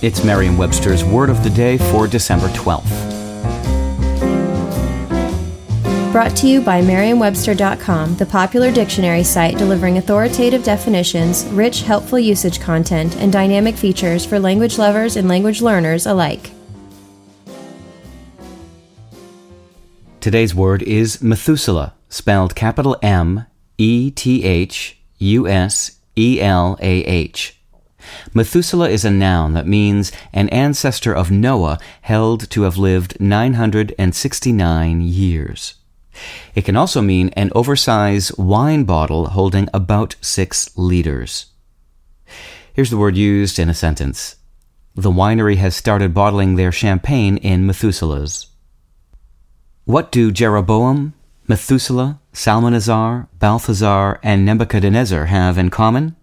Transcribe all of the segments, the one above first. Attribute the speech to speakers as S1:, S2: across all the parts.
S1: It's Merriam-Webster's Word of the Day for December 12th.
S2: Brought to you by Merriam-Webster.com, the popular dictionary site delivering authoritative definitions, rich, helpful usage content, and dynamic features for language lovers and language learners alike.
S1: Today's word is Methuselah, spelled capital M E T H U S E L A H. Methuselah is a noun that means an ancestor of Noah held to have lived 969 years. It can also mean an oversized wine bottle holding about six liters. Here's the word used in a sentence. The winery has started bottling their champagne in Methuselahs. What do Jeroboam, Methuselah, Salmanazar, Balthazar, and Nebuchadnezzar have in common?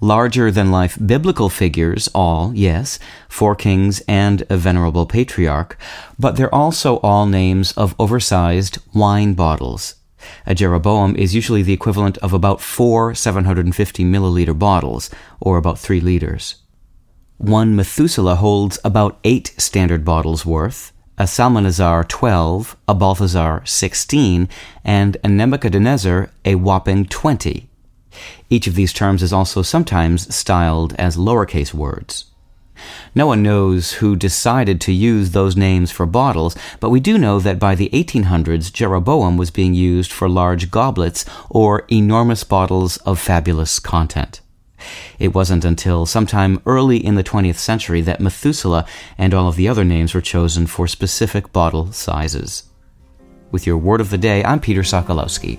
S1: Larger than life biblical figures, all, yes, four kings and a venerable patriarch, but they're also all names of oversized wine bottles. A Jeroboam is usually the equivalent of about four 750 milliliter bottles, or about three liters. One Methuselah holds about eight standard bottles worth, a Salmanazar 12, a Balthazar 16, and a Nebuchadnezzar a whopping 20. Each of these terms is also sometimes styled as lowercase words. No one knows who decided to use those names for bottles, but we do know that by the 1800s, Jeroboam was being used for large goblets or enormous bottles of fabulous content. It wasn't until sometime early in the 20th century that Methuselah and all of the other names were chosen for specific bottle sizes. With your word of the day, I'm Peter Sokolowski.